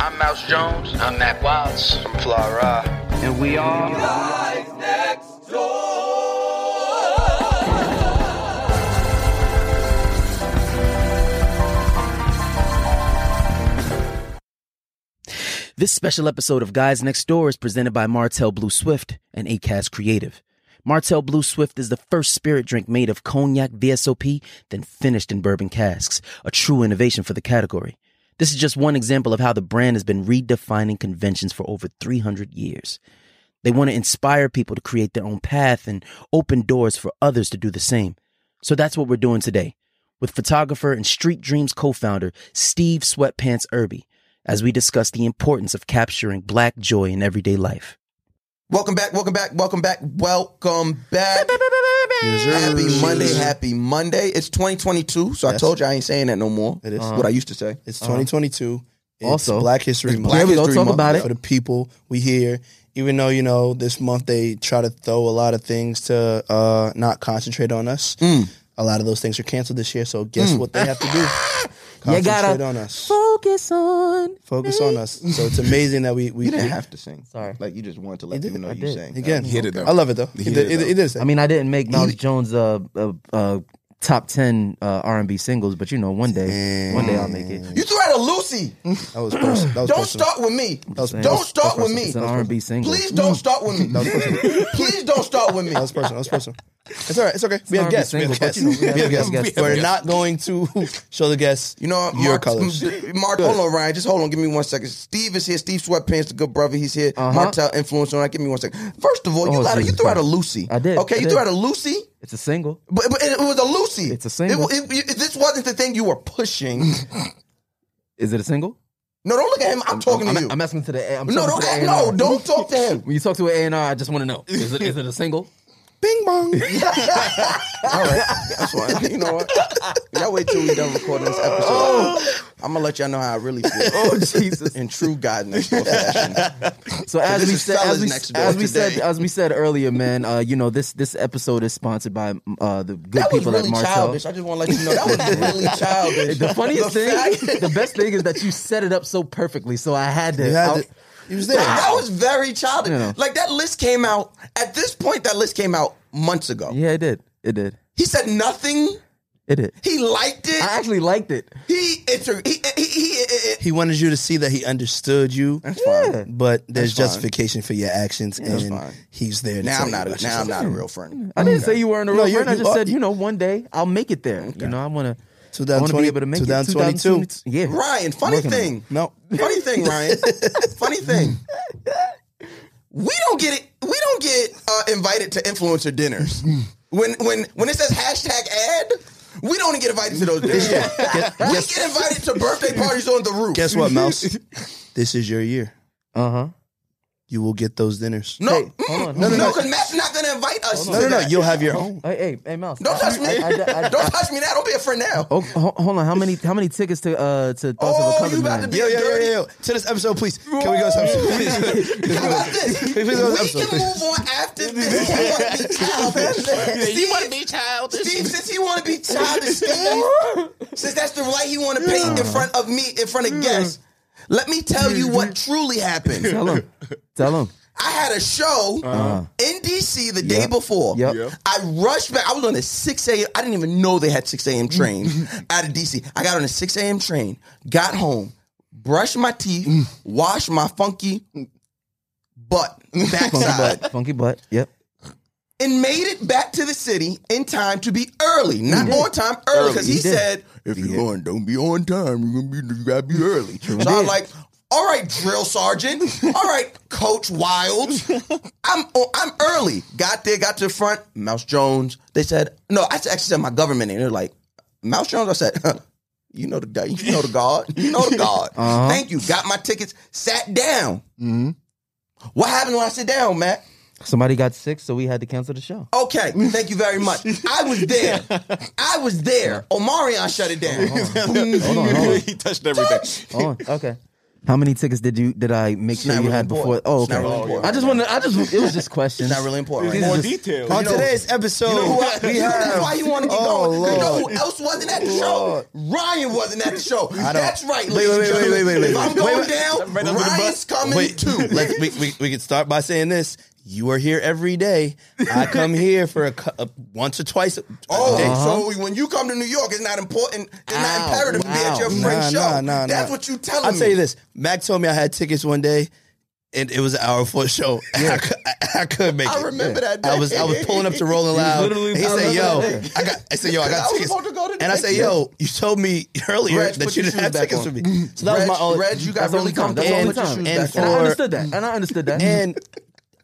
I'm Mouse Jones. I'm Mack Wattz. I'm Fly Ra. And we are. Guys Next Door! This special episode of Guys Next Door is presented by Martell Blue Swift and Acast Creative. Martell Blue Swift is the first spirit drink made of cognac VSOP, then finished in bourbon casks, a true innovation for the category. This is just one example of how the brand has been redefining conventions for over 300 years. They want to inspire people to create their own path and open doors for others to do the same. So that's what we're doing today with photographer and Street Dreams co-founder Steve Sweatpants Irby as we discuss the importance of capturing black joy in everyday life. Welcome back, welcome back, welcome back, welcome back. Happy Monday, happy Monday. It's 2022, so I Yes. told you I ain't saying that no more. It is. What I used to say. It's 2022. It's Also, Black History it's Month. Black Here we go, History talk Month. about it. For the people we hear, even though you know this month they try to throw a lot of things to uh, not concentrate on us. Mm. A lot of those things are canceled this year. So guess what they have to do? You gotta Concentrate on us. focus on Focus on us. So it's amazing that we we You didn't have to sing. Sorry. Like you just wanted to let He people know I you did. sang. again. He hit it, though. I love it though. He, He did, hit it, he, he did say. I mean, I didn't make Miles Jones uh, uh, uh, top ten uh, R and B singles, but you know, one day, one day I'll make it. You threw out a Lucy. that was personal. That was Don't personal. start with me. Don't start with me. It's an R and B single. Please don't start with me. Please don't start with me. That was personal. That was personal. It's all right. It's okay. We have R&B guests. We have guests. you know, we have- We have we have guests. guests. We're not going to show the guests You know, your Mark, colors. Mark, hold on, Ryan. Just hold on. Give me one second. Steve is here. Steve Sweatpants, the good brother. He's here. Uh-huh. Martell influence on that. Give me one second. First of all, you, Oh, lied. you threw out a Lucy. I did. Okay, I you did. threw out a Lucy. It's a single. But, but it was a Lucy. It's a single. It- it- this wasn't the thing you were pushing. Is it a single? no, don't look at him. I'm talking I'm, to you. I'm asking to the. I'm no, don't to the no, don't talk to him. When you talk to an A and R, I just want to know: is it, is it a single? Bing bong. All right, that's fine. You know what? Y'all wait till we done recording this episode. I'm gonna let y'all know how I really feel. Oh Jesus! In true God next door fashion. So as we said, as we, as we said, as we said earlier, man, uh, you know this this episode is sponsored by uh, the good That people really at Martell. childish. I just want to let you know that was really childish. The funniest The fact- thing, the best thing is that you set it up so perfectly. So I had to. You had I- to, he was there. That was very childish. Yeah. Like that list came out at this point. That list came out months ago. yeah, it did. It did. He said nothing. It did. He liked it. I actually liked it. he inter- he he, he, he, He wanted you to see that he understood you. That's fine. But there's That's fine. justification for your actions, that's and fine. he's there. Now I'm not a, now I'm not a real friend. I didn't say you weren't a real No, you- friend. I just are- said, you know, one day I'll make it there. You know, I want to. I want to 2020 be able to make 2022. it. 2022. Yeah. Ryan, funny Working on it. thing. No, Funny thing, Ryan. funny thing. We don't get it. We don't get uh, invited to influencer dinners. When when when it says hashtag ad, we don't get invited to those dinners. we get invited to birthday parties on the roof. guess what, Mouse? this is your year. Uh huh. You will get those dinners. No, Hey, hold on, no, hold no, on. because Matt's not going to invite us. No, to no, no. that. You'll have your own. Hey, hey, hey, Mouse. Don't touch me. I- I- I- don't touch me now. Don't be a friend now. Oh, hold on. How many how many tickets to uh to Thoughts Oh, of a you about Man? to be- Yo, yo, yo, yo, yo. To this episode, please. Can we go to this episode, please? How about this? Please, please go to We can please. move on after this. You want to be childish? You want to be childish? Steve, since he want to be childish, Steve, since that's the light he want to paint in front of me, in front of guests, let me tell you what truly happened. Tell him. Tell him. I had a show uh-huh. in DC the day before. Yep. Yep. I rushed back. I was on a 6 a.m. I didn't even know they had 6 a.m. train out of DC. I got on a 6 a.m. train, got home, brushed my teeth, mm. washed my funky butt, Funky butt. Funky butt. Yep. and made it back to the city in time to be early, not on time, early. Because he, He said, if you're on, don't be on time. You're gonna be, you gotta be early. so I was like, all right, drill sergeant. all right, Coach Wild. I'm oh, I'm early. Got there, got to the front. Mouse Jones. They said no. I actually said my government name. They're like Mouse Jones. I said. Huh, you know the guy. You know the guard. You know the guard. Uh-huh. Thank you. Got my tickets. Sat down. Mm-hmm. What happened when I sit down, Matt? Somebody got sick, so we had to cancel the show. Okay, thank you very much. I was there. I was there. Omicron shut it down. Hold on, hold on. he touched everything. Hold on. Okay. How many tickets did you did I make sure you really had important. before? Oh, okay. not really important. I just wanted. I just. It was just questions. It's not really important. Right? More just- details. On You know- today's episode, You know, who I, we you have. that's why you want to get Oh, going. You know who else wasn't at the show? Ryan wasn't at the show. don't- That's right. Wait, ladies wait, and wait, wait, gentlemen. wait, wait, If. I'm going Wait, down, Right under the bus. Ryan's coming Wait, too. let's we, we we can start by saying this. You are here every day. I come here for a, a once or twice. A, Oh, a day. so when you come to New York, it's not important. It's not Ow, imperative to be at your wow. friend's Nah, show. nah, nah, That's nah. what you telling me. I'll tell you this. Mac told me I had tickets one day, and it was an hour before the show. And I, I, I couldn't make I it. I remember that day. I was I was pulling up to Rolling Loud. literally- he said, "Yo. I got." I said, "Yo, I I got was tickets." supposed to go to the and I said, "Yo, you told me earlier Reg, that you your didn't have tickets on. for me." So that was my only. Reg, you got really only time. comfortable. That's the only time. shoes And And. I understood that. And I understood that. and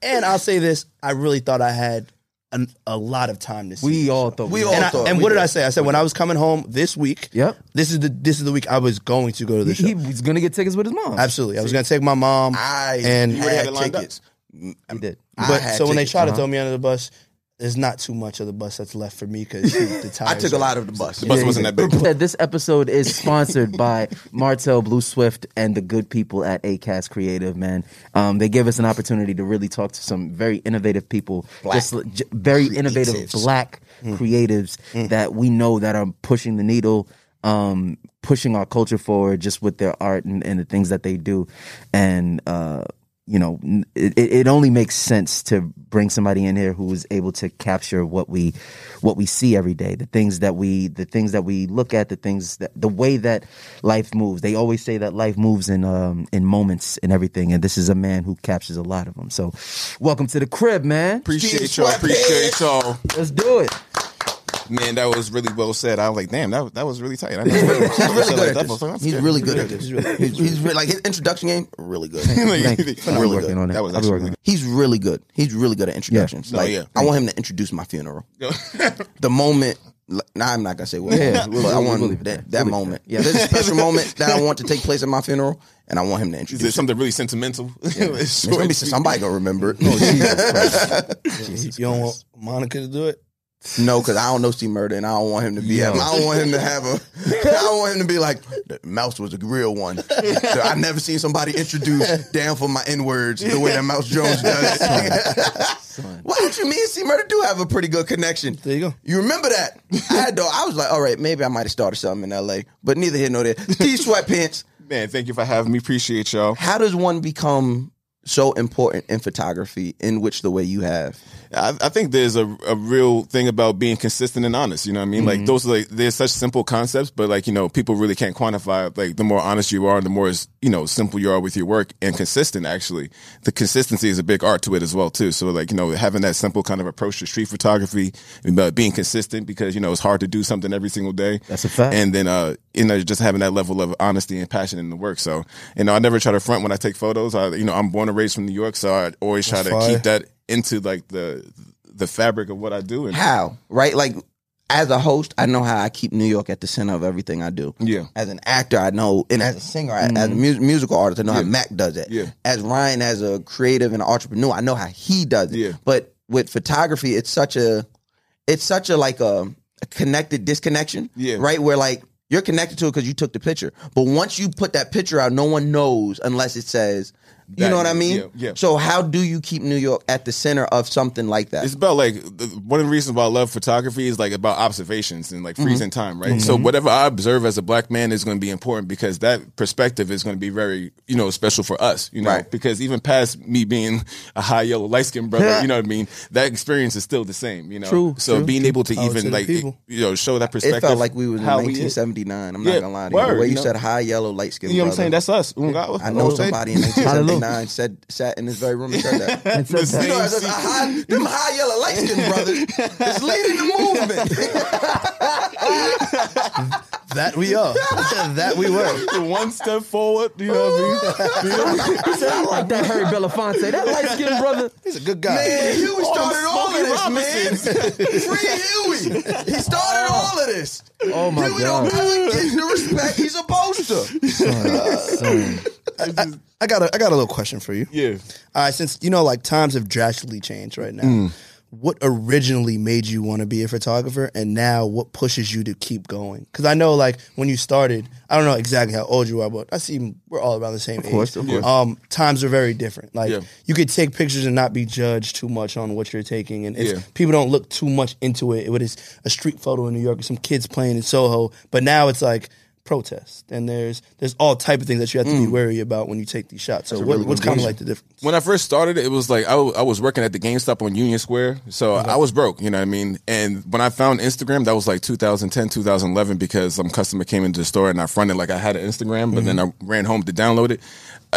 and I'll say this: I really thought I had an, a lot of time this. see. we all thought We we all And, I, thought and what did did. I say? I said when I was coming home this week. Yep. This is the this is the week I was going to go to the He, show. he was gonna get tickets with his mom. Absolutely, I was going to take my mom. I and already had had it lined up? tickets. He did. I but had so when they tickets. try to Uh-huh. throw me under the bus, there's not too much of the bus that's left for me because the tires. I took a lot of the bus. The bus wasn't that big. This episode is sponsored by Martell Blue Swift and the good people at ACAST Creative. Man, um, they give us an opportunity to really talk to some very innovative people, Black just l- j- very innovative creatives. black creatives that we know that are pushing the needle. Um, pushing our culture forward just with their art and, and the things that they do, and uh, you know, it, it it only makes sense to bring somebody in here who is able to capture what we what we see every day, the things that we the things that we look at, the things that the way that life moves. They always say that life moves in um in moments and everything, and this is a man who captures a lot of them. So, welcome to the crib, man. Appreciate y'all. Appreciate y'all. Let's do it. Man, that was really well said. I was like, damn, that, that was really tight. I never He's really good at this. that He's really good at this. He's, he's re- like his introduction game, really good. Thank Really good. on it. That was I'll be actually working on really it. He's really good. He's really good at introductions. No, oh, like, yeah. I want him to introduce my funeral. the moment. Nah, I'm not gonna say what. Yeah, but we'll- I want we'll leave that, that We'll moment. Yeah. There's a special moment that I want to take place at my funeral, and I want him to introduce. it it. something really sentimental? It's gonna be somebody gonna remember it. Oh, you don't want Monica to do it? No, because I don't know C Murder, and I don't want him to be. I don't want him to have a. I don't want him to be like the Mouse was a real one. I never seen somebody introduce down for my N words the way that Mouse Jones does. Why don't you me and C Murder do have a pretty good connection? There you go. You remember that? I had though. I was like, all right, maybe I might have started something in L.A., but neither here nor there. Steve Sweatpants. Man, thank you for having me. Appreciate y'all. How does one become so important in photography in which the way you have? I, I think there's a, a real thing about being consistent and honest. You know what I mean? Like those, are like they're such simple concepts, but like you know, people really can't quantify. Like the more honest you are, the more you know simple you are with your work and consistent. Actually, the consistency is a big art to it as well too. So like you know, having that simple kind of approach to street photography, but being consistent because you know it's hard to do something every single day. That's a fact. And then uh, you know, just having that level of honesty and passion in the work. So you know, I never try to front when I take photos. I you know, I'm born and raised from New York, so I always try That's to fire. keep that into like the the fabric of what I do. And How? Right? Like as a host, I know how I keep New York at the center of everything I do. Yeah. As an actor, I know, and as a singer, I- as a mm-hmm. mu- musical artist, I know how Mac does it. Yeah. As Ryan, as a creative and entrepreneur, I know how he does it. Yeah. But with photography, it's such a, it's such a like a, a connected disconnection. Yeah. Right. Where like you're connected to it because you took the picture, but once you put that picture out, no one knows unless it says. You know what I mean? yeah, yeah. So how do you keep New York at the center of something like that? It's about like one of the reasons why I love photography is like about observations and like freezing Mm-hmm. time, right? So whatever I observe as a black man is going to be important because that perspective is going to be very, you know, special for us, you know, Right. because even past me being a high yellow light skinned brother, you know what I mean? That experience is still the same, you know. True, So true, being able to Power even the like people. you know show that It perspective. felt like we was in how we is. 1979. I'm Yeah, not gonna lie to you. word, The way you, you know? said high yellow light skin. You know what I'm saying? That's us. Ungawa. I know somebody in 1979 said sat in this very room and said that. And said that. you know, it's just high, them high yellow light skin brothers is leading the movement. That we are. that we were. One step forward, you know what I mean? He said, I like that Harry Belafonte. That light skinned brother. He's a good guy. Man, Huey started all of this, man. Free Huey. He started oh. all of this. Oh my Huey don't god. ever get the respect he's supposed to. Son. I, I got a I got a little question for you. Yeah. All right, since you know, like times have drastically changed right now. what originally made you want to be a photographer and now what pushes you to keep going because i know like when you started i don't know exactly how old you are but i see we're all around the same Of course, age of course. um times are very different like Yeah. you could take pictures and not be judged too much on what you're taking and it's, Yeah. people don't look too much into it it is a street photo in new york or some kids playing in soho but now it's like protest and there's there's all type of things that you have to Mm. be wary about when you take these shots so what, what's kind of like the difference when I first started, it was like I, w- I was working at the GameStop on Union Square, so I was broke. You know what I mean? And when I found Instagram, that was like 2010, 2011, because some customer came into the store and I fronted like I had an Instagram, but then I ran home to download it.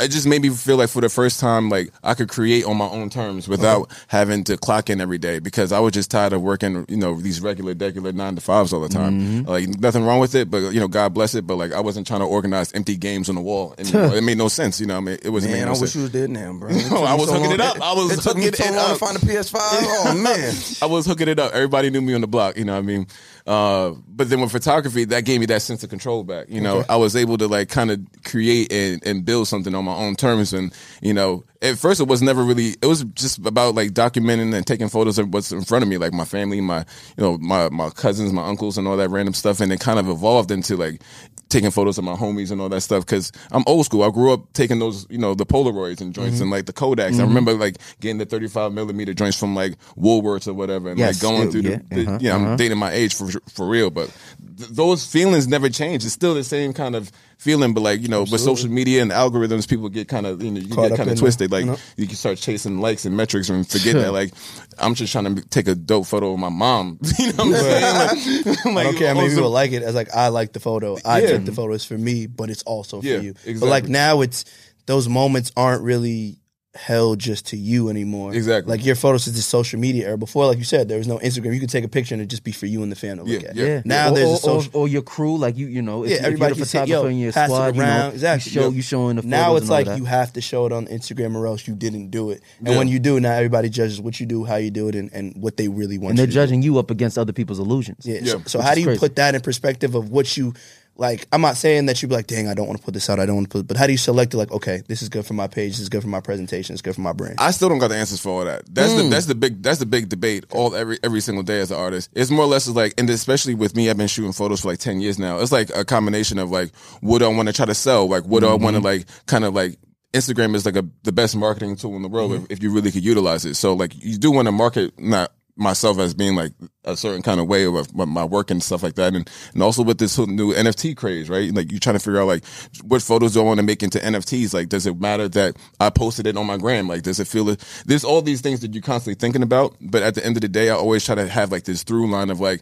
It just made me feel like for the first time, like I could create on my own terms without having to clock in every day because I was just tired of working, you know, these regular, regular nine to fives all the time. Like nothing wrong with it, but you know, God bless it. But like I wasn't trying to organize empty games on the wall, and you know, it made no sense. You know, I mean, it wasn't Man, making I no wish sense. you was there now, bro. No, I was hooking it up. I was it took me hooking so it long up. to find a PS5. Oh man, I was hooking it up. Everybody knew me on the block. You know what I mean? Uh, but then with photography, that gave me that sense of control back. You know, I was able to like kind of create and, and build something on my own terms. And, you know, at first it was never really, it was just about like documenting and taking photos of what's in front of me, like my family, my, you know, my, my cousins, my uncles and all that random stuff. And it kind of evolved into like taking photos of my homies and all that stuff. Cause I'm old school. I grew up taking those, you know, the Polaroids and joints and like the Kodaks. I remember like getting the 35 millimeter joints from like Woolworths or whatever and Yes, like going through yeah, the, the uh-huh, I'm uh-huh. dating my age for for real, but th- those feelings never change. It's still the same kind of feeling, but like you know, with social media and algorithms, people get kind of you know you Caught get kind in of the- twisted. Like you know? you can start chasing likes and metrics and forget that like I'm just trying to take a dope photo of my mom. you know what I'm saying? Like, I don't care how many also- people like it. As like I like the photo. I Yeah. took the photo. It's for me, but it's also Yeah, for you. But like now, it's those moments aren't really held just to you anymore. Exactly. Like your photos is just social media era. Before, like you said, there was no Instagram. You could take a picture and it just be for you and the fan to look Yeah, at. yeah. Yeah. Now or, there's or, a social. or, or your crew, like you, you know, if, Yeah, if everybody you're can the say, photographer yo, in your pass it squad, you around. know, Exactly. you show Yep. you showing the photos now it's and all like that. you have to show it on Instagram or else you didn't do it. And Yeah. when you do, now everybody judges what you do, how you do it, and, and what they really want. and they're you to do. judging you up against other people's illusions. Yeah. Yeah, so so which how is do you crazy. put that in perspective of what you like? I'm not saying that you'd be like, dang, I don't want to put this out. I don't want to put, but how do you select it? Like, okay, this is good for my page. This is good for my presentation. It's good for my brand. I still don't got the answers for all that. That's Hmm. the that's the big that's the big debate all every every single day as an artist. It's more or less like, and especially with me, I've been shooting photos for like ten years now. It's like a combination of like, what do I want to try to sell? Like, what do I want Mm-hmm. to like kind of like. Instagram is like a the best marketing tool in the world Mm-hmm. if, if you really could utilize it. So like you do want to market not myself as being like a certain kind of way of my- work and stuff like that, and and also with this whole new NFT craze, right? Like you're trying to figure out like what photos do I want to make into NFTs? Like, does it matter that I posted it on my gram? Like, does it feel it? There's all these things that you're constantly thinking about, but at the end of the day, I always try to have like this through line of like,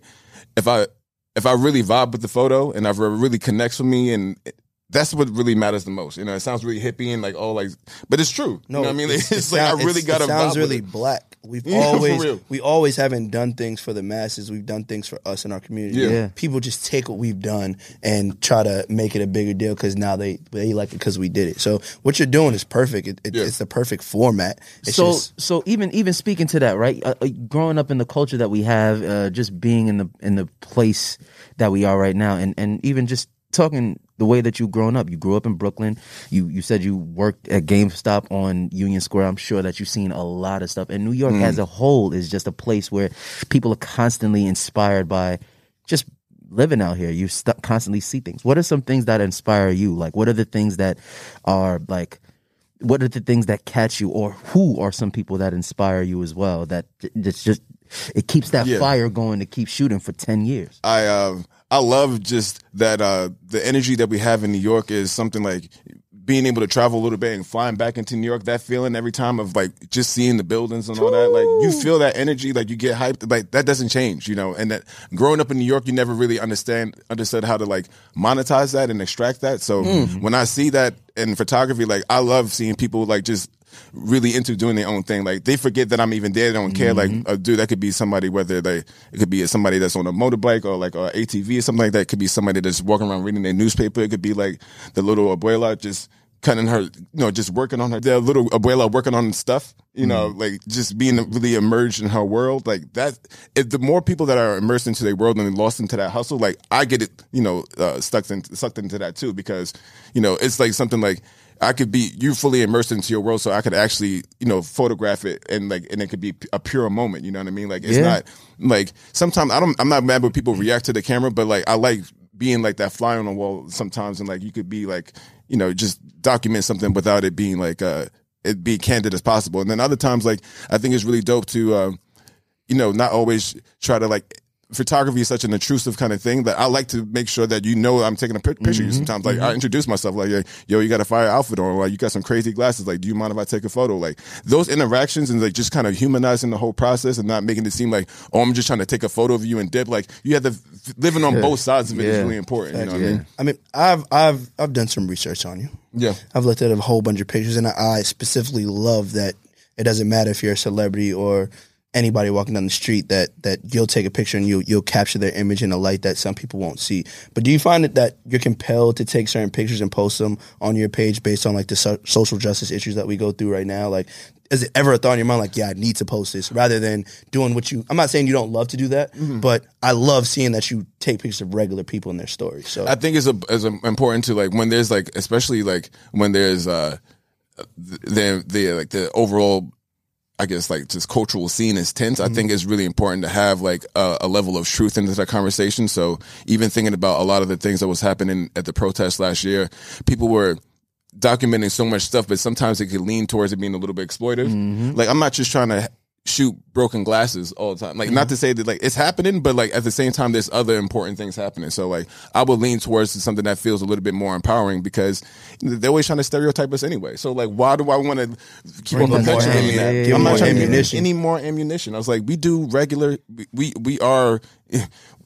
if I if I really vibe with the photo and it really connects with me and. That's what really matters the most. You know, it sounds really hippie and like all like, but it's true. you know what I mean? It's, it like I really got to. It sounds really black. We've Yeah, always we always haven't done things for the masses. We've done things for us in our community. Yeah. Yeah. People just take what we've done and try to make it a bigger deal because now they they like it because we did it. So what you're doing is perfect. It, it, Yeah. It's the perfect format. It's so just, so even even speaking to that right uh, uh, growing up in the culture that we have uh, just being in the in the place that we are right now and and even just talking the way that you've grown up. You grew up in brooklyn. You you said you worked at gamestop on union square. I'm sure that you've seen a lot of stuff. And new york as mm. a whole is just a place where people are constantly inspired by just living out here. You st- constantly see things. What are some things that inspire you? Like what are the things that are like what are the things that catch you? Or who are some people that inspire you as well that it's just it keeps that Yeah. fire going to keep shooting for 10 years I uh, I love just that uh, the energy that we have in New York is something like being able to travel a little bit and flying back into New York. That feeling every time of like just seeing the buildings and all that, like you feel that energy, like you get hyped. Like that doesn't change, you know. And that growing up in New York, you never really understand understood how to like monetize that and extract that. So when I see that in photography, like I love seeing people like just really into doing their own thing. Like they forget that I'm even there. They don't care. Like, uh, dude, that could be somebody, whether they, it could be somebody that's on a motorbike or like a ATV or something like that. It could be somebody that's walking around reading their newspaper. It could be like the little abuela just cutting her, you know, just working on her, their little abuela working on stuff, you know, like just being really immersed in her world. Like that, if the more people that are immersed into their world and lost into that hustle, like I get it, you know, uh, stuck in, sucked into that too, because, you know, it's like something like, I could be you fully immersed into your world, so I could actually you know photograph it and like and it could be a pure moment. You know what I mean? Like it's Yeah. not like sometimes I don't I'm not mad when people react to the camera, but like I like being like that fly on the wall sometimes, and like you could be like you know just document something without it being like uh it be candid as possible. And then other times like I think it's really dope to. Um, you know, not always try to like photography is such an intrusive kind of thing that I like to make sure that you know I'm taking a pic- picture of you mm-hmm. sometimes. Like I mm-hmm. introduce myself like, yo, you got a fire outfit on, or like you got some crazy glasses. Like, do you mind if I take a photo? Like those interactions and like just kind of humanizing the whole process and not making it seem like, oh, I'm just trying to take a photo of you and dip. Like you have to living on both sides of it is Yeah. really important. You know what I mean? I mean, I've I've I've done some research on you. Yeah. I've looked at a whole bunch of pictures, and I, I specifically love that it doesn't matter if you're a celebrity or anybody walking down the street that that you'll take a picture and you'll you'll capture their image in a light that some people won't see. But do you find it that you're compelled to take certain pictures and post them on your page based on like the so- social justice issues that we go through right now? Like, is it ever a thought in your mind like, yeah, I need to post this rather than doing what you? I'm not saying you don't love to do that, but I love seeing that you take pictures of regular people in their stories. So I think it's a, it's important to like when there's like especially like when there's uh the the like the overall I guess like just cultural scene is tense. I mm-hmm. think it's really important to have like a, a level of truth into that conversation. So even thinking about a lot of the things that was happening at the protest last year, people were documenting so much stuff, but sometimes it could lean towards it being a little bit exploitive. Mm-hmm. Like I'm not just trying to shoot broken glasses all the time. Like not mm-hmm. to say that like it's happening, but like at the same time there's other important things happening. So like I would lean towards something that feels a little bit more empowering because they're always trying to stereotype us anyway. So like why do I want to keep on Bring more perpetuating that? Give I'm not trying to ammunition. give any more ammunition. I was like, we do regular we we are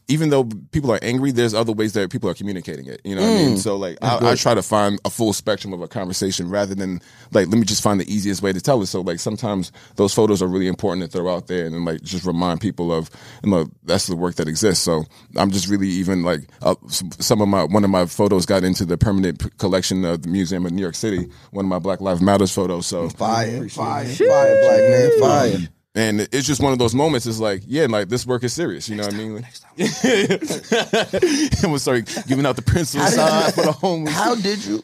even though people are angry, there's other ways that people are communicating it. You know what I mean? So like, I, I try to find a full spectrum of a conversation rather than like, let me just find the easiest way to tell it. So like, sometimes those photos are really important to throw out there and then like just remind people of, you know, that's the work that exists. So I'm just really even like, uh, some, some of my one of my photos got into the permanent p- collection of the Museum of New York City. One of my Black Lives Matters photos. So Fire, fire, fire, black man, fire. And it's just one of those moments. It's like, yeah, like this work is serious. You know what I mean? and we'll start giving out the pencil How side for the homeless. How did you?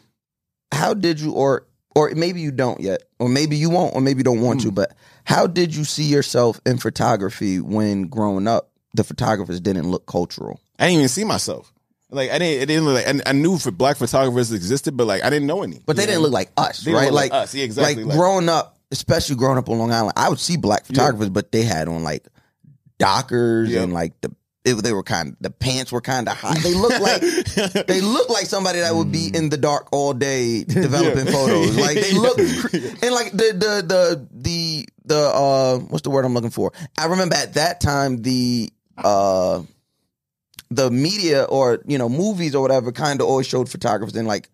How did you? Or or maybe you don't yet, or maybe you won't, or maybe you don't want Hmm. to. But how did you see yourself in photography when growing up? The photographers didn't look cultural. I didn't even see myself. Like I didn't. It didn't look like. I, I knew for black photographers existed, but like I didn't know any. But they didn't look like us, They right? look like like us. Yeah, exactly, Like, like- growing up, especially growing up on Long Island, I would see black photographers, but they had on like Dockers Yeah. and like the it, they were kind of the pants were kind of high. They looked like they look like somebody that would be in the dark all day developing Yeah. photos. Like they look Yeah. and like the the the the the uh what's the word I'm looking for? I remember at that time the uh the media or you know movies or whatever kind of always showed photographers in like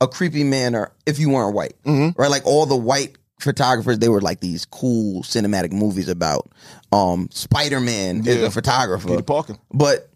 a creepy manner if you weren't white, Mhm. right? Like all the white photographers, they were like these cool cinematic movies about um Spider Man is a photographer, Peter Parker. but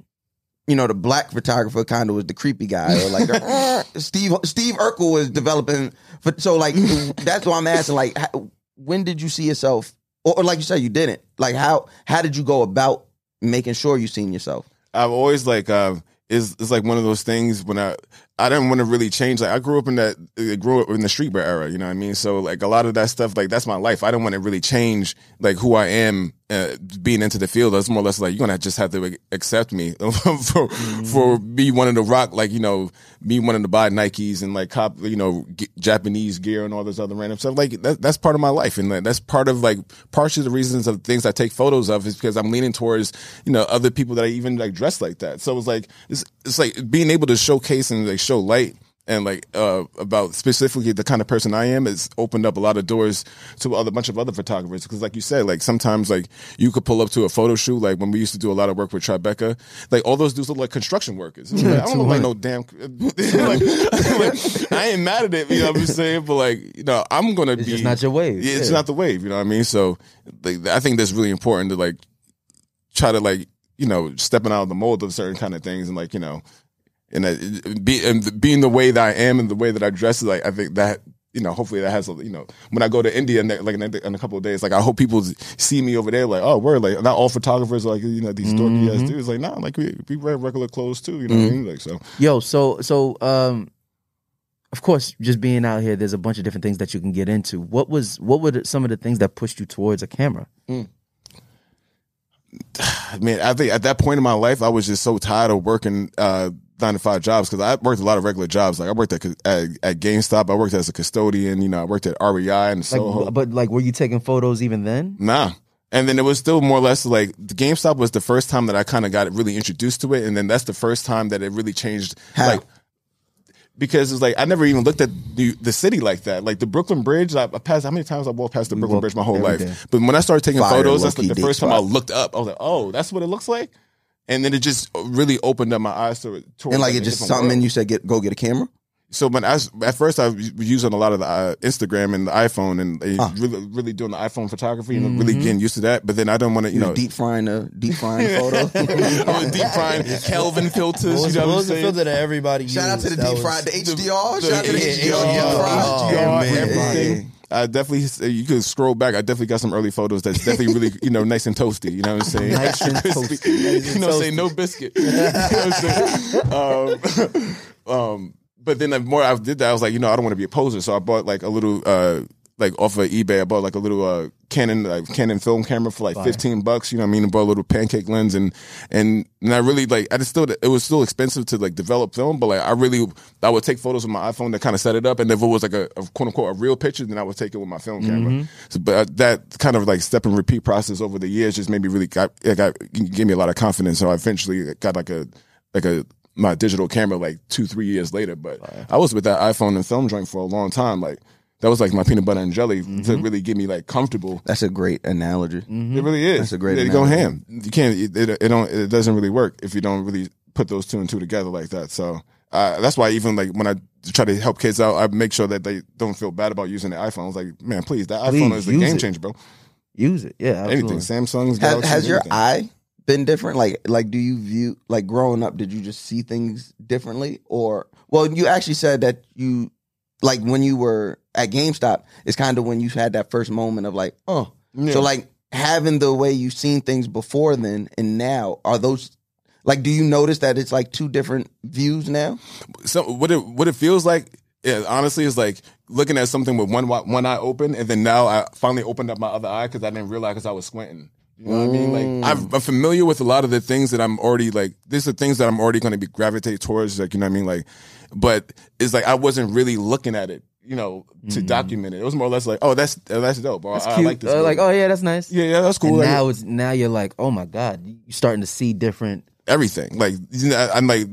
you know the black photographer kind of was the creepy guy, or like Steve Steve Urkel was developing. But so like that's why I'm asking. Like, how, when did you see yourself, or, or like you said, you didn't. Like how how did you go about making sure you seen yourself? I've always like uh, is it's like one of those things when I I didn't want to really change. Like I grew up in that I grew up in the streetwear era. You know what I mean? So like a lot of that stuff, like that's my life. I don't want to really change like who I am uh, being into the field. It's more or less like you're gonna just have to accept me for for me wanting to rock like you know me wanting to buy Nikes and like cop you know g- Japanese gear and all this other random stuff. Like that, that's part of my life, and like, that's part of like partially the reasons of things I take photos of is because I'm leaning towards you know other people that I even like dress like that. So it's like it's it's like being able to showcase and like show light and like uh about specifically the kind of person I am has opened up a lot of doors to a bunch of other photographers because like you said like sometimes like you could pull up to a photo shoot like when we used to do a lot of work with Tribeca like all those dudes look like construction workers It's like, I don't look like no damn like, like, I ain't mad at it you know what I'm saying but like you know I'm gonna It's be just not your wave. yeah, it's Yeah. not the wave you know what I mean so like I think that's really important to like try to like you know stepping out of the mold of certain kind of things and like you know and be and being the way that I am and the way that I dress like I think that you know hopefully that has a you know when I go to India ne- like in a, in couple of days like I hope people see me over there like oh we're like not all photographers are like you know these dorky ass mm-hmm. dudes like nah like we we wear regular clothes too you know what I mm-hmm. mean like so Yo, so so um of course, just being out here, there's a bunch of different things that you can get into. What was what were the, some of the things that pushed you towards a camera? Mm. Man, I think at that point in my life, I was just so tired of working uh, nine to five jobs because I worked a lot of regular jobs. Like I worked at, at at GameStop, I worked as a custodian. You know, I worked at REI and Like, but like, were you taking photos even then? Nah. And then it was still more or less like the GameStop was the first time that I kind of got really introduced to it, and then that's the first time that it really changed. How? Like because it's like I never even looked at the, the city like that. Like the Brooklyn Bridge, I, I passed how many times I walked past the Brooklyn Bridge my whole life. day. But when I started taking Fire, photos, that's like the first time I looked up. I was like, oh, that's what it looks like. And then it just really opened up my eyes to it. And like it just something and you said get go get a camera. So when I was, at first I was using a lot of the uh, Instagram and the iPhone and uh, really really doing the iPhone photography and really getting used to that. But then I don't want to you You know deep frying the deep frying photo. I was deep frying Kelvin filters. What was, you know what what I'm was the saying? filter that everybody Shout out to the used? That deep fried, the HDR. Shout out to the Yeah, HDR. yeah, deep fried. oh, HDR, everything. I definitely, you could scroll back. I definitely got some early photos that's definitely really, you know, nice and toasty. You know what I'm saying? Nice and Crispy. toasty. You know what I'm saying? No biscuit. You know what I'm saying? Um, um, but then the more I did that, I was like, you know, I don't want to be a poser. So I bought like a little, uh, like off of eBay, I bought like a little uh, Canon like Canon film camera for like fifteen bucks. You know what I mean? I bought a little pancake lens and and and I really like I just still it was still expensive to like develop film, but like I really I would take photos with my iPhone to kind of set it up, and if it was like a, a quote unquote a real picture, then I would take it with my film camera. So, but uh, that kind of like step and repeat process over the years just made me really got it got gave me a lot of confidence. So I eventually got like a like a my digital camera like two three years later. But I was with that iPhone and film joint for a long time, like. That was like my peanut butter and jelly to really get me like comfortable. That's a great analogy. It really is. That's a great They go analogy. ham. You can't. It, it, it don't. It doesn't really work if you don't really put those two and two together like that. So uh, that's why even like when I try to help kids out, I make sure that they don't feel bad about using the iPhone. I was like, man, please, that Please, iPhone is the game changer, bro. Use it, yeah. Anything, Absolutely. Samsung's, Has, Galaxy, has your anything. eye been different? Like, like, do you view like growing up? Did you just see things differently, or well, you actually said that you like when you were at GameStop. It's kind of when you had that first moment of like, oh, so like having the way you've seen things before then and now are those like? Do you notice that it's like two different views now? so what it what it feels like yeah, honestly is like looking at something with one one eye open and then now I finally opened up my other eye because I didn't realize because I was squinting. You know what I mean? Like I'm, I'm familiar with a lot of the things that I'm already like. These are things that I'm already going to be gravitate towards. Like you know what I mean? Like, but it's like I wasn't really looking at it. You know, to document it. It was more or less like, oh, that's that's dope. That's I, cute. I like this. Uh, like, oh yeah, that's nice. yeah, yeah, that's cool. And Like, now it's now you're like, oh my god, you're starting to see different. everything. Like you know, I'm like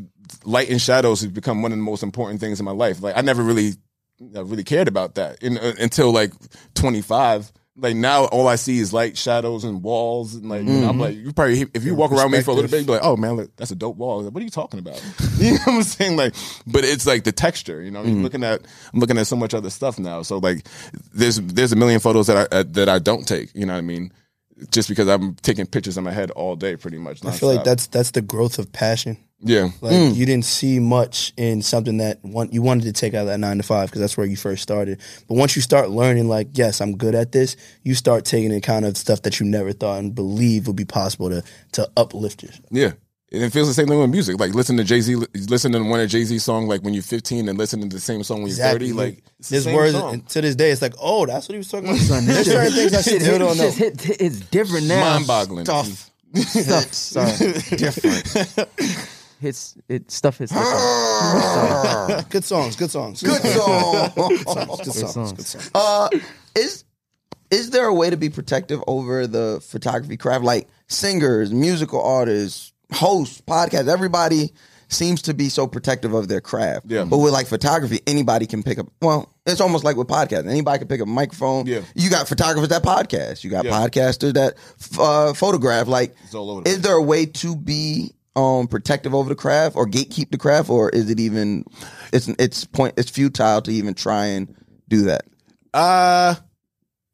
light and shadows has become one of the most important things in my life. Like I never really, know, really cared about that in, uh, until like 25. Like now, all I see is light, shadows, and walls. And like, you know, I'm like, you probably if you walk around me for a little bit, you're like, oh man, look, that's a dope wall. Like, what are you talking about? you know what I'm saying? Like, but it's like the texture. You know, I'm looking at I'm looking at so much other stuff now. So like, there's there's a million photos that I uh, that I don't take. You know what I mean? Just because I'm taking pictures in my head all day, pretty much. I feel like that's that's the growth of passion. yeah. Like Mm. you didn't see much in something that one, you wanted to take out of that nine to five because that's where you first started. But once you start learning, like yes, I'm good at this, you start taking in kind of stuff that you never thought and believe would be possible to to uplift yourself. Yeah. And it feels the same thing with music. Like listen to Jay Z, listen to one of Jay Z's song like when you're 15 and listening to the same song when you're 30. Like it's the same words song. to this day. It's like, oh, that's what he was talking about. there's certain things I Shit still hit- don't know. hit- it's different now. mind-boggling. Stuff. Stuff. Sorry. Different. Hits it. Stuff hits. different. Good songs. Good songs. Good song. Good songs. Good songs. songs. Good songs. Uh, is is there a way to be protective over the photography craft? Like singers, musical artists, hosts, podcasts, everybody seems to be so protective of their craft. Yeah. But with like photography, anybody can pick up. Well, it's almost like with podcasts. Anybody can pick up a microphone. Yeah. You got photographers that podcast. You got Yeah. podcasters that uh, photograph. Like, It's all over the is there a way to be um protective over the craft or gatekeep the craft, or is it even it's it's point it's futile to even try and do that? Uh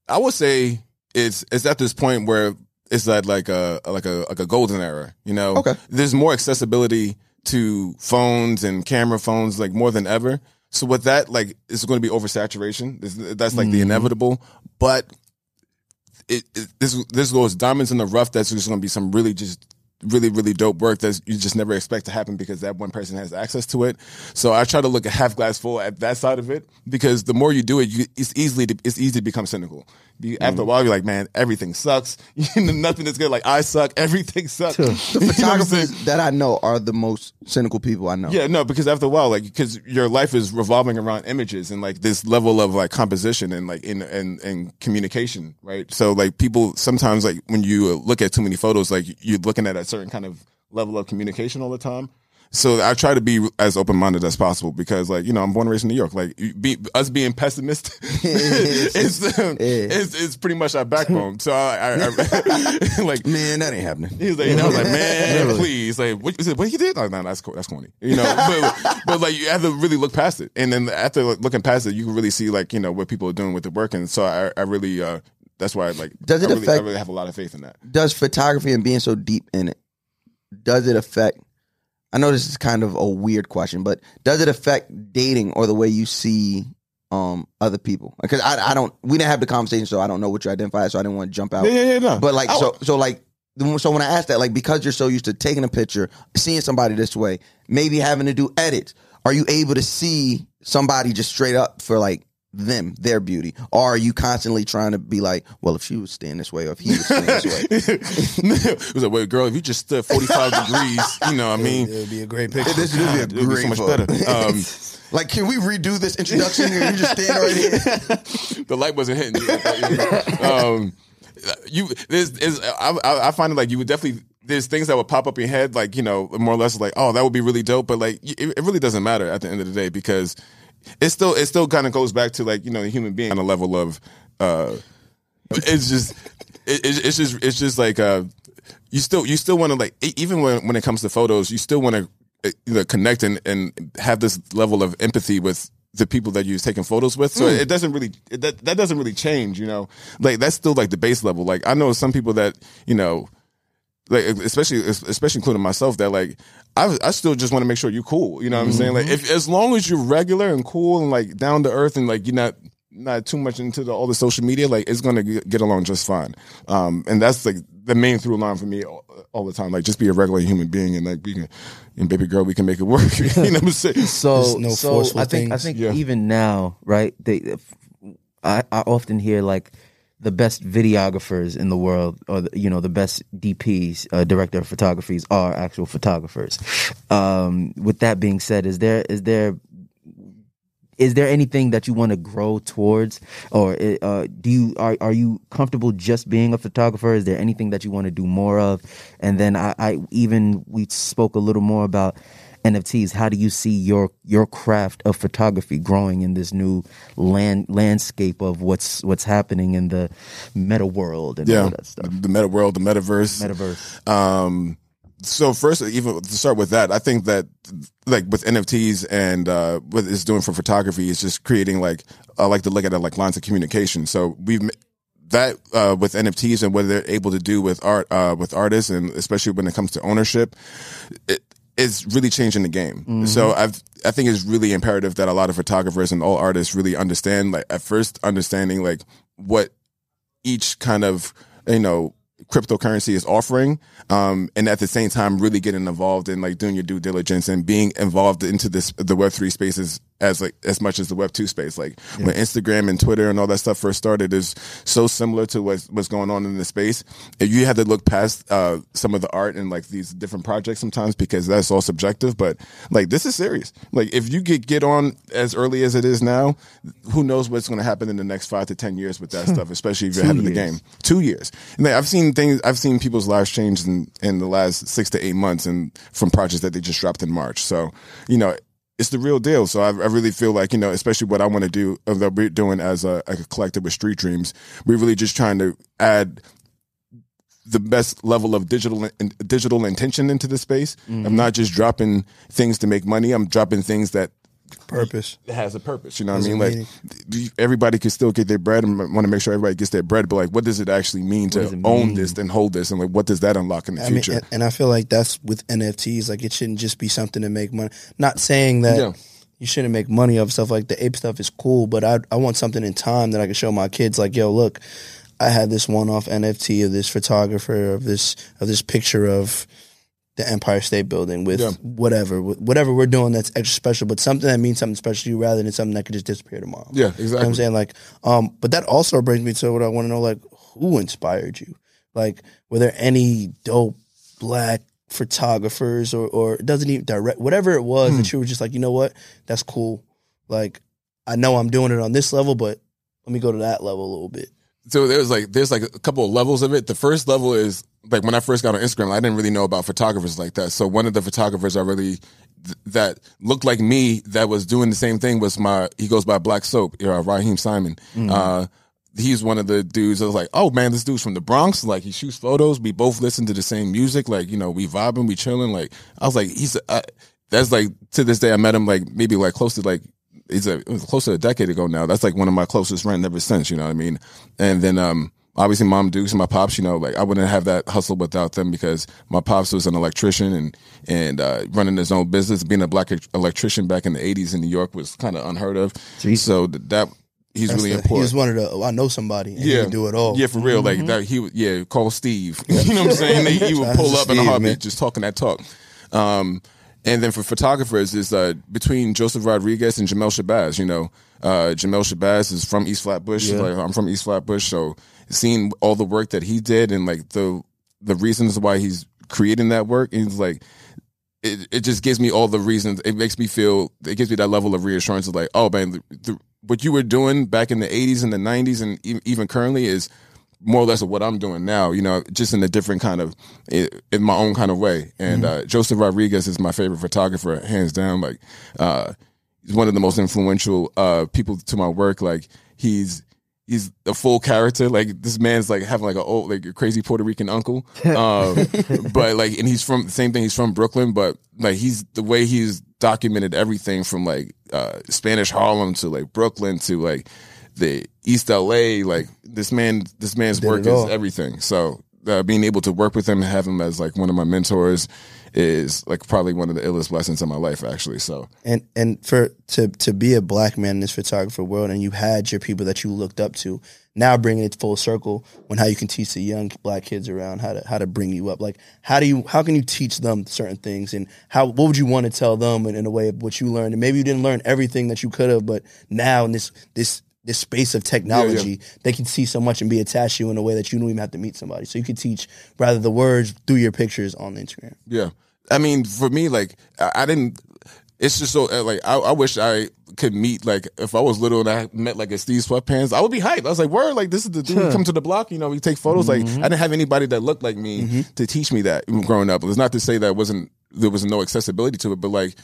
I would say it's it's at this point where it's at like a like a like a golden era, you know. Okay. There's more accessibility to phones and camera phones like more than ever. So with that, like it's going to be oversaturation. This- That's like the mm-hmm. inevitable. But it, it this this those diamonds in the rough. That's just going to be some really just really really dope work that you just never expect to happen because that one person has access to it. So I try to look at half glass full at that side of it because the more you do it, you, it's easily to, it's easy to become cynical. You, mm. after a while, you're like, man, everything sucks. Nothing is good. Like I suck. Everything sucks. The You know photographers that I know are the most cynical people I know. Yeah, no, because after a while, like, because your life is revolving around images and like this level of like composition and like in and and communication, right? So like people sometimes like when you look at too many photos, like you're looking at a certain kind of level of communication all the time. So I try to be as open minded as possible because, like, you know, I'm born and raised in New York. Like, be, us being pessimist is, um, is is pretty much our backbone. So I, I, I like, Man, that ain't happening. he was like, and I was like, man, please, like, what, he what he did? Like, no, that's cool. That's corny, you know. but, but like, you have to really look past it, and then after like, looking past it, you can really see like, you know, what people are doing with the work, and so I, I really, uh, that's why, I, like, Does it I really, affect- I really have a lot of faith in that. Does photography and being so deep in it, does it affect? I know this is kind of a weird question, but does it affect dating or the way you see um other people? Because I, I don't, we didn't have the conversation, so I don't know what you identify as, so I didn't want to jump out. Yeah, yeah, yeah, no. But like, I- so, so like, so when I asked that, like, because you're so used to taking a picture, seeing somebody this way, maybe having to do edits, are you able to see somebody just straight up for like them, their beauty, or are you constantly trying to be like, well, if she was staying this way, or if he was staying this way? it was like, wait, girl, if you just stood 45 degrees, you know what I mean? It would be a great picture. This would be a God, it be so much photo. better. Um, like, can we redo this introduction? Here? You just stand right here. the light wasn't hitting you. um, you there's, is I, I I find it like you would definitely there's things that would pop up in your head like you know more or less like oh that would be really dope but like it, it really doesn't matter at the end of the day because it still it still kind of goes back to like you know the human being on a level of uh it's just it, it- it's just it's just like uh you still you still want to like even when when it comes to photos you still want to you know, connect and, and have this level of empathy with the people that you're taking photos with. So it doesn't really it, that that doesn't really change. You know, like that's still like the base level. Like I know some people that you know like especially especially including myself that like I I still just want to make sure you're cool. You know what I'm saying? Like if as long as you're regular and cool and like down to earth and like you're not not too much into the, all the social media, like it's gonna get, get along just fine. Um, and that's like the main through line for me all, all the time. Like just be a regular human being and like we can and baby girl we can make it work. you know what I'm saying? So, no so I think I think Yeah. even now, right? They, I, I often hear like the best videographers in the world, or the, you know, the best DPs, uh, director of photographies, are actual photographers. Um, with that being said, is there is there is there anything that you want to grow towards, or uh, do you are are you comfortable just being a photographer? Is there anything that you want to do more of? And then I, I even we spoke a little more about NFTs. How do you see your your craft of photography growing in this new land landscape of what's what's happening in the meta world and all that stuff? the meta world, the metaverse, Metaverse. Um, so first, even to start with that, I think that like with NFTs and uh, what it's doing for photography is just creating like I like to look at it like lines of communication. So we've that uh, with NFTs and what they're able to do with art uh, with artists and especially when it comes to ownership, it, it's really changing the game. So mm-hmm. I've I think it's really imperative that a lot of photographers and all artists really understand like at first understanding like what each kind of you know cryptocurrency is offering um and at the same time really getting involved in like doing your due diligence and being involved into this the web3 spaces as like as much as the web 2 space. Like when instagram and twitter and all that stuff first started is so similar to what's, what's going on in the space. If you had to look past uh some of the art and like these different projects sometimes because that's all subjective but like this is serious. Like if you get get on as early as it is now who knows what's going to happen in the next five to ten years with that stuff especially if you're ahead of the game. Two years. And like, I've seen things. I've seen people's lives change in in the last six to eight months, and from projects that they just dropped in March. So you know. It's the real deal. So I, I really feel like, you know, especially what I want to do, uh, that we're doing as a, a collective with Street Dreams, we're really just trying to add the best level of digital in, digital intention into the space. I'm not just dropping things to make money. I'm dropping things that Purpose. it has a purpose. You know what I mean? Like meaning. everybody can still get their bread and want to make sure everybody gets their bread. But like, what does it actually mean does to it own mean? this and hold this? And like, what does that unlock in the I mean, future? and, and I feel like that's with NFTs. Like, it shouldn't just be something to make money. Not saying that Yeah. you shouldn't make money of stuff like the ape stuff is cool, but I I want something in time that I can show my kids. Like, yo, look, I had this one off NFT of this photographer of this of this picture of the Empire State Building with Yeah. whatever, whatever we're doing that's extra special, but something that means something special to you rather than something that could just disappear tomorrow. Yeah, You know exactly. I'm saying? Like, um, but that also brings me to what I want to know, like, who inspired you? Like, were there any dope black photographers or, or it doesn't even direct, whatever it was Hmm. that you were just like, you know what? That's cool. Like, I know I'm doing it on this level, but let me go to that level a little bit. so there's like there's like a couple of levels of it. The first level is like when I first got on Instagram, I didn't really know about photographers like that. So one of the photographers I really th- that looked like me that was doing the same thing was my he goes by Black Soap, uh, Raheem Simon. Uh, he's one of the dudes. I was like, oh man, this dude's from the Bronx. Like he shoots photos. We both listen to the same music. Like you know, we vibing, we chilling. Like I was like, he's uh, that's like to this day. I met him like maybe like close to like it's a it was close to a decade ago now. That's like one of my closest friends ever since. You know what I mean? And then um obviously mom Dukes and my pops. You know, like I wouldn't have that hustle without them because my pops was an electrician and and uh, running his own business. Being a black electrician back in the '80s in New York was kind of unheard of. So th- that he's That's really the- important. He was one of the, oh, I know somebody and he can do it all. Yeah, for real. Like that, he would. Yeah, call Steve. you know what I'm saying? They, he would pull to up in a Steve, heartbeat, man. just talking that talk. Um, and then for photographers, is uh, between Joseph Rodriguez and Jamel Shabazz. You know, uh, Jamel Shabazz is from East Flatbush. Like I'm from East Flatbush, so seeing all the work that he did and like the the reasons why he's creating that work, and it's like it, it just gives me all the reasons. It makes me feel. It gives me that level of reassurance of like, oh man, the, the, what you were doing back in the '80s and the '90s and e- even currently is more or less of what I'm doing now. You know, just in a different kind of, in my own kind of way. And uh, Joseph Rodriguez is my favorite photographer, hands down. Like, uh, he's one of the most influential uh, people to my work. Like, he's he's a full character. Like this man's like having like a old like a crazy Puerto Rican uncle. Um, but like and he's from the same thing, he's from Brooklyn, but like he's the way he's documented everything from like uh Spanish Harlem to like Brooklyn to like the East LA, like this man this man's Did work is everything. So uh, being able to work with him and have him as like one of my mentors is like probably one of the illest blessings in my life actually. So. And and for to to be a black man in this photographer world and you had your people that you looked up to now bringing it full circle when how you can teach the young black kids around how to how to bring you up. Like how do you how can you teach them certain things? And how what would you want to tell them in, in a way of what you learned? And maybe you didn't learn everything that you could have but now in this this this space of technology they can see so much and be attached to you in a way that you don't even have to meet somebody so you could teach rather the words through your pictures on Instagram Yeah, I mean, for me, like I, I didn't. It's just so uh, like I, I wish I could meet like if I was little and I met like a Steve Sweatpants, I would be hyped. I was like, "Word, like this is the dude who come to the block." You know, we take photos. Like I didn't have anybody that looked like me to teach me that growing up. It's not to say that wasn't there was no accessibility to it, but like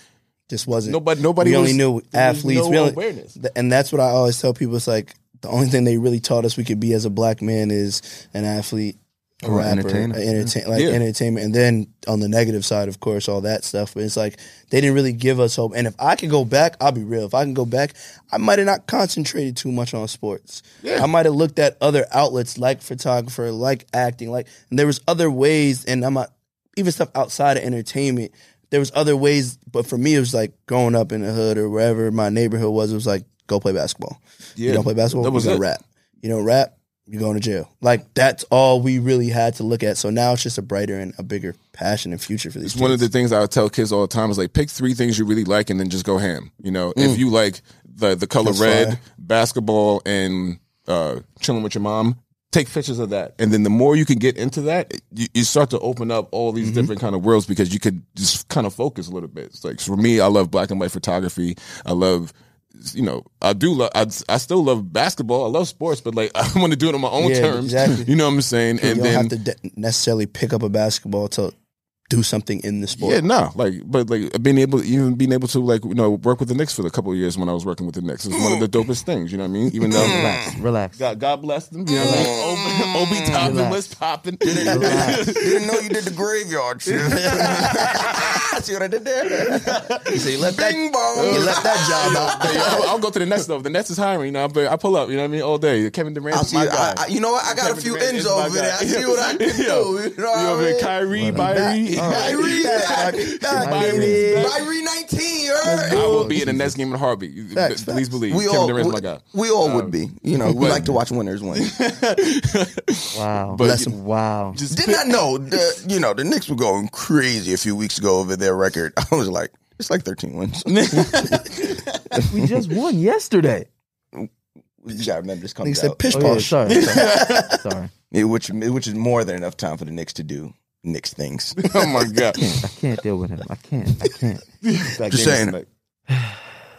just wasn't Nobody- nobody we only knew athletes no only- awareness. th- and that's what i always tell people it's like the only thing they really taught us we could be as a black man is an athlete a Or rapper entertainer. a entertain, mm-hmm. like Yeah. entertainment and then on the negative side of course all that stuff but it's like they didn't really give us hope and if i could go back i'll be real if i can go back i might have not concentrated too much on sports Yeah. i might have looked at other outlets like photographer like acting like and there was other ways and i'm not even stuff outside of entertainment there was other ways, but for me, it was like growing up in the hood or wherever my neighborhood was. It was like go play basketball. You don't play basketball. that was you rap. You don't rap. You're going to jail. Like that's all we really had to look at. So now it's just a brighter and a bigger passion and future for these. It's one of the things I would tell kids all the time is like pick three things you really like and then just go ham. You know, if you like the the color That's red, fire. basketball, and uh, chilling with your mom, take pictures of that. And then the more you can get into that, you, you start to open up all these mm-hmm. different kind of worlds because you could just kind of focus a little bit. It's like for me, I love black and white photography. I love. You know, I do love. I, I still love basketball. I love sports, but like I want to do it on my own Yeah, terms. exactly. You know what I'm saying? And then you don't then have to de- necessarily pick up a basketball to do something in the sport. Yeah, no, like, but like being able, even being able to like, you know, work with the Knicks for a couple of years when I was working with the Knicks is one of the mm. dopest things. You know what I mean? Even though, Relax, mm. relax. God, God bless them. You know what I mean? Mm. Obi, Obi Toppin was popping. Didn't know you did the graveyard shit. See what I did there? So you left that, bong. you left that job out. Hey, I'll, I'll go to the Nets though. The Nets is hiring, you know, but I pull up. You know what I mean? All day. Kevin Durant I'll see. my guy. I, you know what? I got a few Durant ends over there. I see what I can do. You know what I mean? Kyrie, Kyrie. Kyrie, Back, back, Kyrie. baby. Kyrie 19. I will be in the Nets game in a heartbeat. You- Facts, Please believe. We Kevin all, Durant's we, my guy. we all would Um, be. You know, we like to watch winners win. Wow. But- wow. Just Did not know the you know the Knicks were going crazy a few weeks ago over their record. I was like, it's like 13 wins. we just won yesterday. you gotta remember this comes Nigga said out, pish Oh, yeah, posh. sorry. Sorry. sorry. Yeah, which which is more than enough time for the Knicks to do Knicks things. oh my god. I can't deal with him. I can't. I can't. Just saying.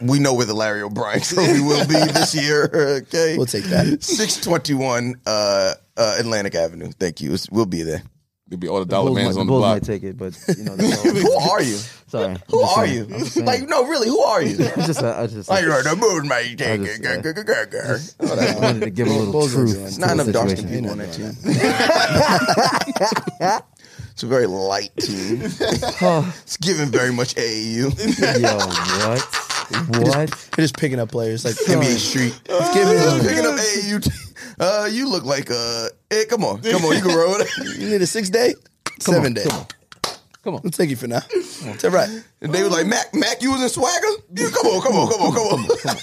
we know where the Larry O'Brien trophy will be this year. Okay, We'll take that. 621 uh, uh, Atlantic Avenue. Thank you. It's- We'll be there. It'll be all the The dollar Bulls, might, mans the on the block. might take it, but you know. Who are you? Sorry. Who are saying. you? I'm just saying. Like, no, really, who are you? I'm just. I just. Like, you're the moon, mate. I just, uh, It's I just wanted to give a little Bulls truth. doing- to not enough dark skinned situation. people on that team. it's a very light team. it's giving very much AAU. Yo, what? What? They're just picking up players like NBA Street. It's giving picking up AAU. T- uh, you look like uh, hey, come on, come on, you can roll it. You need a six day, Come seven on, day. Come on. Come on. We'll take you for now. It's all right. And they was like, Mack, Mack, you was in swagger. You come on, come on, come on, come on.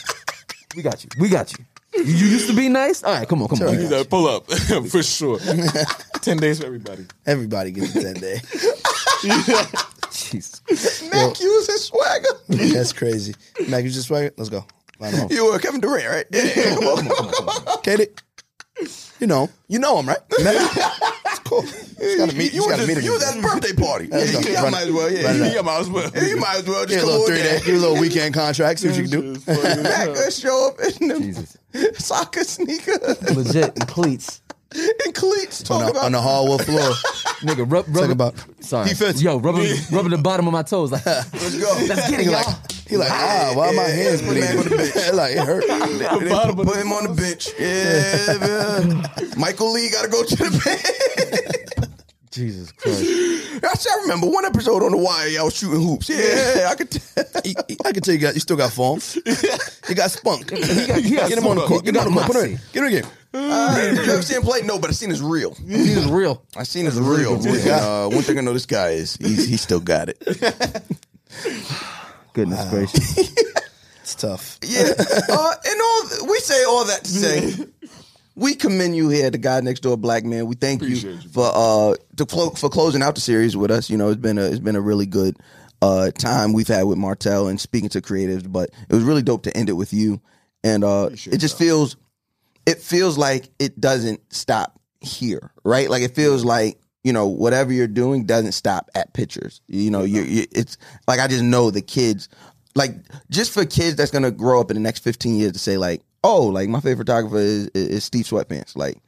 We got you. We got you. You you used to be nice. All right, come on, come on. You gotta pull up for sure. Ten days for everybody. Everybody gets a ten day. Jesus. Mack, you was in swagger. That's crazy. Mack, you just swag. Let's go. Line 'em up. You were Kevin Durant, right? Yeah, yeah, come on, come on, come on. KD, you know, you know him, right? Mack? It's cool. Just gotta meet. You, just was gotta meet just, you was at his birthday party. Yeah, Let's yeah, I Run might as well. Yeah, Run yeah, up. yeah, might as well. Yeah, you might as well Get just a come little three day, there. get a little weekend contract. See what you can do. Mack, let's show up in the Jesus. soccer sneaker Legit in cleats. and cleats. On Talk the, about on the hardwood floor. Nigga, rub, rub Talk about Sorry. defense. Yo, rubbing, rubbing the bottom of my toes. Like, Let's go. let's get it, y'all. like, he like, ah, why are my hands Put bleeding? on the bench. like it hurt. Put, put him on the bench. Yeah, man. Michael Lee got to go to the bench. Jesus Christ. I still remember one episode on the wire. Y'all was shooting hoops. Yeah, I could. T- He- he- I can tell you, got you still got form. You got spunk. He got, he got Get him on the court. Get him on the court. Put him in. Get him in game. Uh, you ever seen him play? No, but I seen his real. He was real. I seen his real. good And, uh, one thing I know this guy is he's he still got it. Goodness gracious. It's tough. Yeah. Uh, and all we say all that to say, we commend you here, the guy next door, black man. We thank you, Appreciate you. for uh to clo- for closing out the series with us. You know, it's been a it's been a really good uh time we've had with Martell and speaking to creatives, but it was really dope to end it with you. And uh it just feels it feels like it doesn't stop here, right? Like it feels like you know whatever you're doing doesn't stop at pictures. You know, you you it's like I just know the kids, like just for kids that's gonna grow up in the next 15 years to say like, oh, like my favorite photographer is, is Steve Sweatpants, like.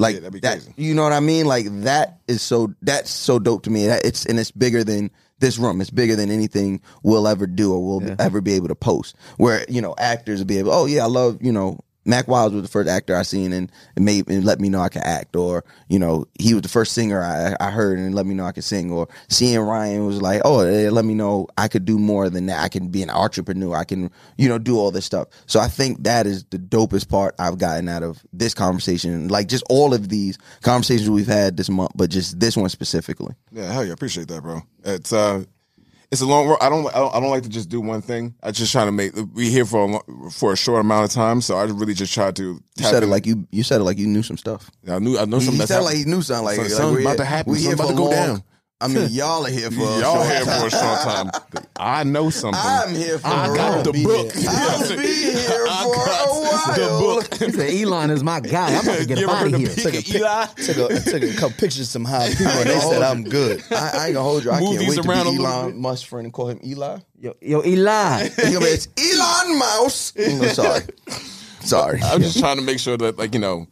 Like Yeah, that, you know what I mean? Like that is so that's so dope to me. That it's and it's bigger than this room. It's bigger than anything we'll ever do or we'll ever be able to post. Where you know actors will be able, oh yeah, I love you know Mack Wilds was the first actor I seen and, made and let me know I could act, or you know he was the first singer I, I heard and let me know I could sing, or seeing Ryan was like, oh, eh, let me know I could do more than that. I can be an entrepreneur. I can you know do all this stuff. So I think that is the dopest part I've gotten out of this conversation, like just all of these conversations we've had this month, but just this one specifically. Yeah, hell yeah, I appreciate that, bro. It's uh, it's a long road. I don't, I don't, I don't like to just do one thing. I just try to make. We here for a for a short amount of time, so I really just try to. You said it in. like you you said it like you knew some stuff. I knew, I know something. he said it like he knew something. Like, Something- like something's we're about here- to happen. We here for about to go long- down. I mean, y'all are here for a Y'all short here time. for a short time. I know something. I'm here for I a got the book. here. I'll be here I for got a while. The book. He said, Elon is my guy. I'm about to get You him ever out heard of the here. Took a, pic- Eli? took a, I took a couple pictures of some high people and they said I'm good. I, I ain't gonna hold you. I can't Move wait these to around a be little Elon bit. Musk's friend and call him Eli. Yo, yo, Eli. He gonna be, it's Elon Mouse. I'm sorry, sorry. I'm just trying to make sure that, like, you know,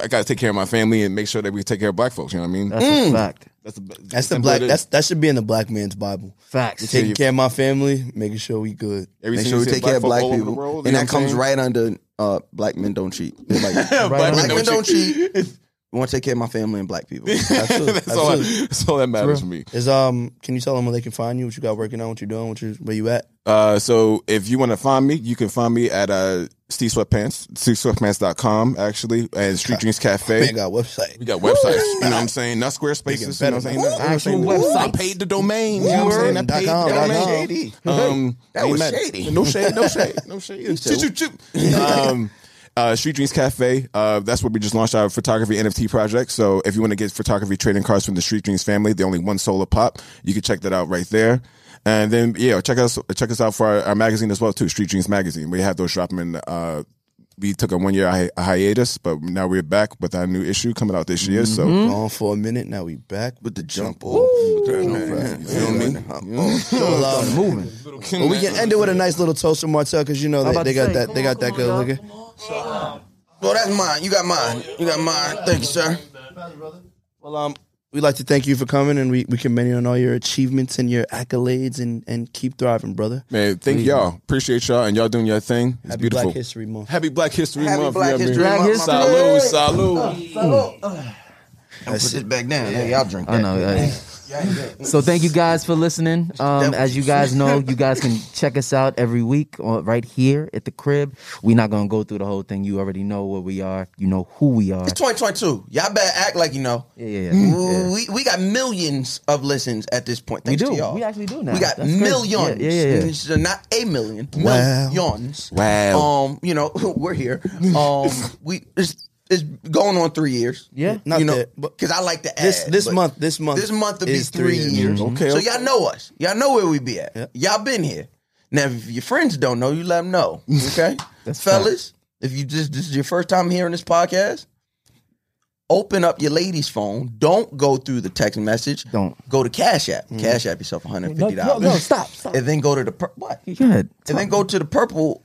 I got to take care of my family and make sure that we take care of black folks. You know what I mean? That's Mm. a fact. That's the, That's the black. That's that should be in the black man's Bible. Facts. Taking care of my family, making sure we good. Make sure we take care of black people, world, and that comes right under uh, black men don't cheat. Like, Black, black men men don't cheat. I want to take care of my family and black people. Absolutely. that's, all, Absolutely. that's all that matters to me. Is um, can you tell them where they can find you? What you got working on? What you doing? What you where you at? Uh, so if you want to find me, you can find me at uh, Steve Sweatpants, SteveSweatpants.com, actually, and Street Dreams Cafe. Man, got website. We got websites, you know what I'm saying? Not Squarespace. You know what I'm saying? Ooh, You I'm actual saying? I paid the domain, you know what I'm saying? I paid the domain. Shady. Um, That was shady. No shade, no shade, no shade. Um, uh, Street Dreams Cafe. Uh, that's where we just launched our photography NFT project. So if you want to get photography trading cards from the Street Dreams family, they're only one solar pop. You can check that out right there. And then yeah, check us check us out for our, our magazine as well too, Street Dreams Magazine. We have those dropping. In, uh, we took a one year hi- hiatus, but now we're back with our new issue coming out this year. So Gone for a minute. Now we back. With the jump off. you feel me? Well, um, Moving. well, we can end it with a nice little toast from Martell because you know they, they got say, that come they on, got that come good on, liquor. Well, that's mine. You got mine. You got mine. Thank you, sir. Well, um, we'd like to thank you for coming, and we, we commend you on all your achievements and your accolades, and, and keep thriving, brother. Man, thank y'all. Appreciate y'all and y'all doing your thing. It's Happy beautiful. Black History Month. Happy Black History Happy Month. Black you know what I History mean? Month, my Salud, salud. I'll put this back down. Hey, y'all drink that. I know. uh, so thank you guys for listening. Um, as you guys know, you guys can check us out every week on, right here at the crib. We're not gonna go through the whole thing. You already know where we are. You know who we are. It's 2022. Y'all better act like you know. Yeah, yeah, yeah. Ooh, We, we got millions of listens at this point. We Thanks do. to y'all. We actually do now. We got That's crazy. millions. Yeah, yeah, yeah. It's not a million. Wow. Millions. Wow. Um, you know, we're here. Um, we it's, it's going on three years. Yeah. Not you know, that, because I like to add this this month this month This month will be is three, years. Okay, mm-hmm. So okay. y'all know us. Y'all know where we be at. Yeah. Y'all been here. Now, if your friends don't know, you let them know. Okay, That's fellas. If you just this is your first time hearing this podcast, open up your lady's phone. Don't go through the text message. Don't. go to Cash App. Mm-hmm. Cash App yourself one hundred No, no, dollars. no, stop, stop. And then go to the pur- what? Go ahead. And then go to the purple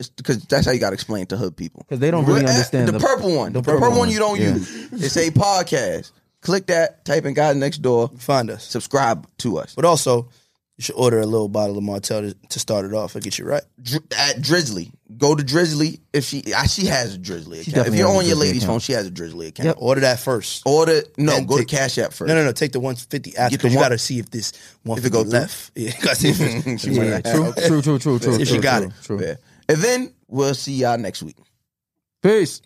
app because that's how you got to explain it to hood people. Because they don't really We're understand the, the- purple one. The, purple purple, one one. you don't Yeah. use. It's a podcast. Click that. Type in "guys next door." Find us, Subscribe to us but also you should order a little bottle of Martell to, to start it off. It'll get you right. Dr- at Drizzly. Go to Drizzly if she ah, she has a Drizzly account. If definitely you're has a on your Drizzly lady's account. phone, she has a Drizzly account. Yep. Order that first. Order no, Then go take- to Cash App first. No, no, no. Take the 150 after Get the because you one- got to see if this 150 go through? left. Yeah, gotta see if it's- She might Yeah, not true, true, true, true, true. If you true, got true, it. True. Yeah. And then we'll see y'all next week. Peace.